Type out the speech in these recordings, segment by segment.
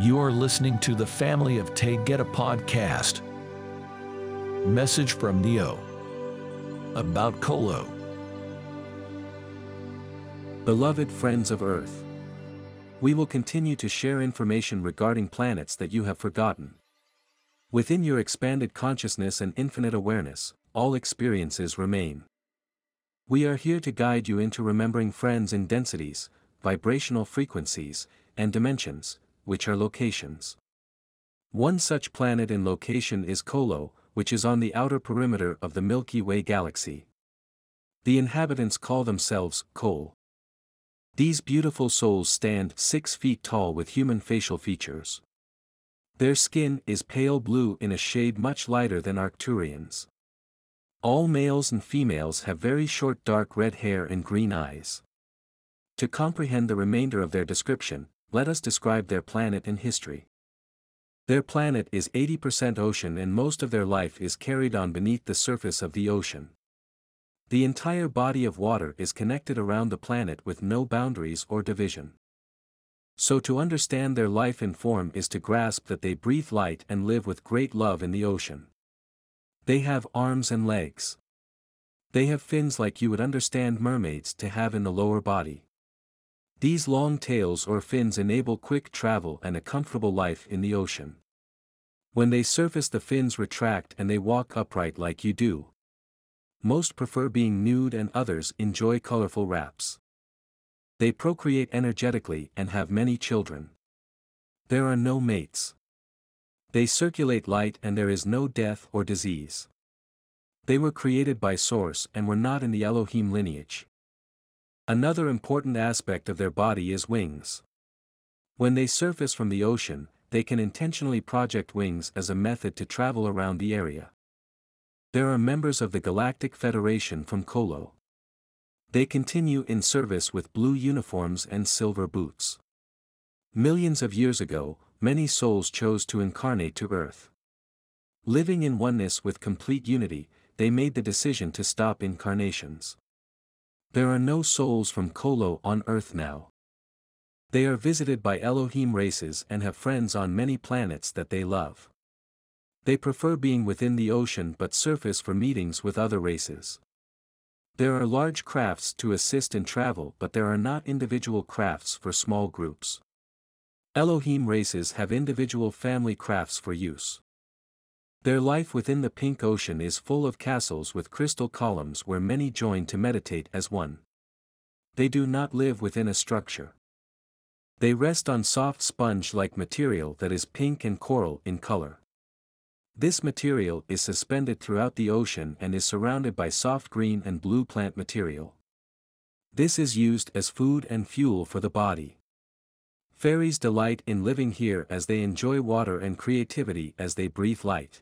You are listening to the Family of Taygeta podcast. Message from Neioh about Kolo. Beloved friends of Earth, we will continue to share information regarding planets that you have forgotten. Within your expanded consciousness and infinite awareness, all experiences remain. We are here to guide you into remembering friends in densities, vibrational frequencies, and dimensions, which are locations. One such planet in location is Kolo, which is on the outer perimeter of the Milky Way galaxy. The inhabitants call themselves Kol. These beautiful souls stand six feet tall with human facial features. Their skin is pale blue in a shade much lighter than Arcturians. All males and females have very short dark red hair and green eyes. To comprehend the remainder of their description, let us describe their planet and history. Their planet is 80% ocean and most of their life is carried on beneath the surface of the ocean. The entire body of water is connected around the planet with no boundaries or division. So to understand their life and form is to grasp that they breathe light and live with great love in the ocean. They have arms and legs. They have fins like you would understand mermaids to have in the lower body. These long tails or fins enable quick travel and a comfortable life in the ocean. When they surface the fins retract and they walk upright like you do. Most prefer being nude and others enjoy colorful wraps. They procreate energetically and have many children. There are no mates. They circulate light and there is no death or disease. They were created by Source and were not in the Elohim lineage. Another important aspect of their body is wings. When they surface from the ocean, they can intentionally project wings as a method to travel around the area. There are members of the Galactic Federation from Kolo. They continue in service with blue uniforms and silver boots. Millions of years ago, many souls chose to incarnate to Earth. Living in oneness with complete unity, they made the decision to stop incarnations. There are no souls from Kolo on Earth now. They are visited by Elohim races and have friends on many planets that they love. They prefer being within the ocean but surface for meetings with other races. There are large crafts to assist in travel but there are not individual crafts for small groups. Elohim races have individual family crafts for use. Their life within the pink ocean is full of castles with crystal columns where many join to meditate as one. They do not live within a structure. They rest on soft sponge-like material that is pink and coral in color. This material is suspended throughout the ocean and is surrounded by soft green and blue plant material. This is used as food and fuel for the body. Fairies delight in living here as they enjoy water and creativity as they breathe light.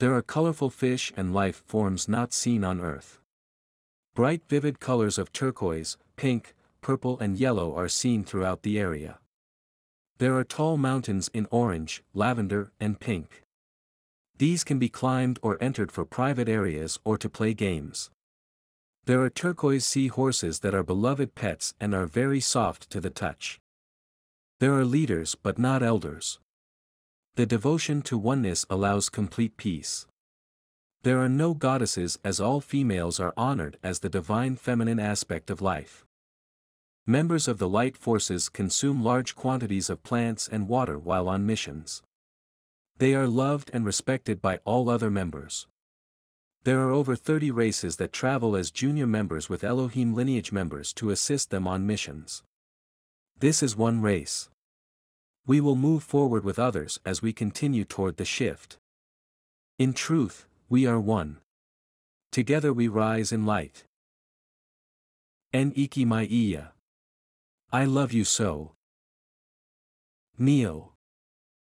There are colorful fish and life forms not seen on Earth. Bright vivid colors of turquoise, pink, purple and yellow are seen throughout the area. There are tall mountains in orange, lavender, and pink. These can be climbed or entered for private areas or to play games. There are turquoise sea horses that are beloved pets and are very soft to the touch. There are leaders but not elders. The devotion to oneness allows complete peace. There are no goddesses as all females are honored as the divine feminine aspect of life. Members of the light forces consume large quantities of plants and water while on missions. They are loved and respected by all other members. There are over 30 races that travel as junior members with Elohim lineage members to assist them on missions. This is one race. We will move forward with others as we continue toward the shift. In truth, we are one. Together we rise in light. En iki mai iya. I love you so. Neioh.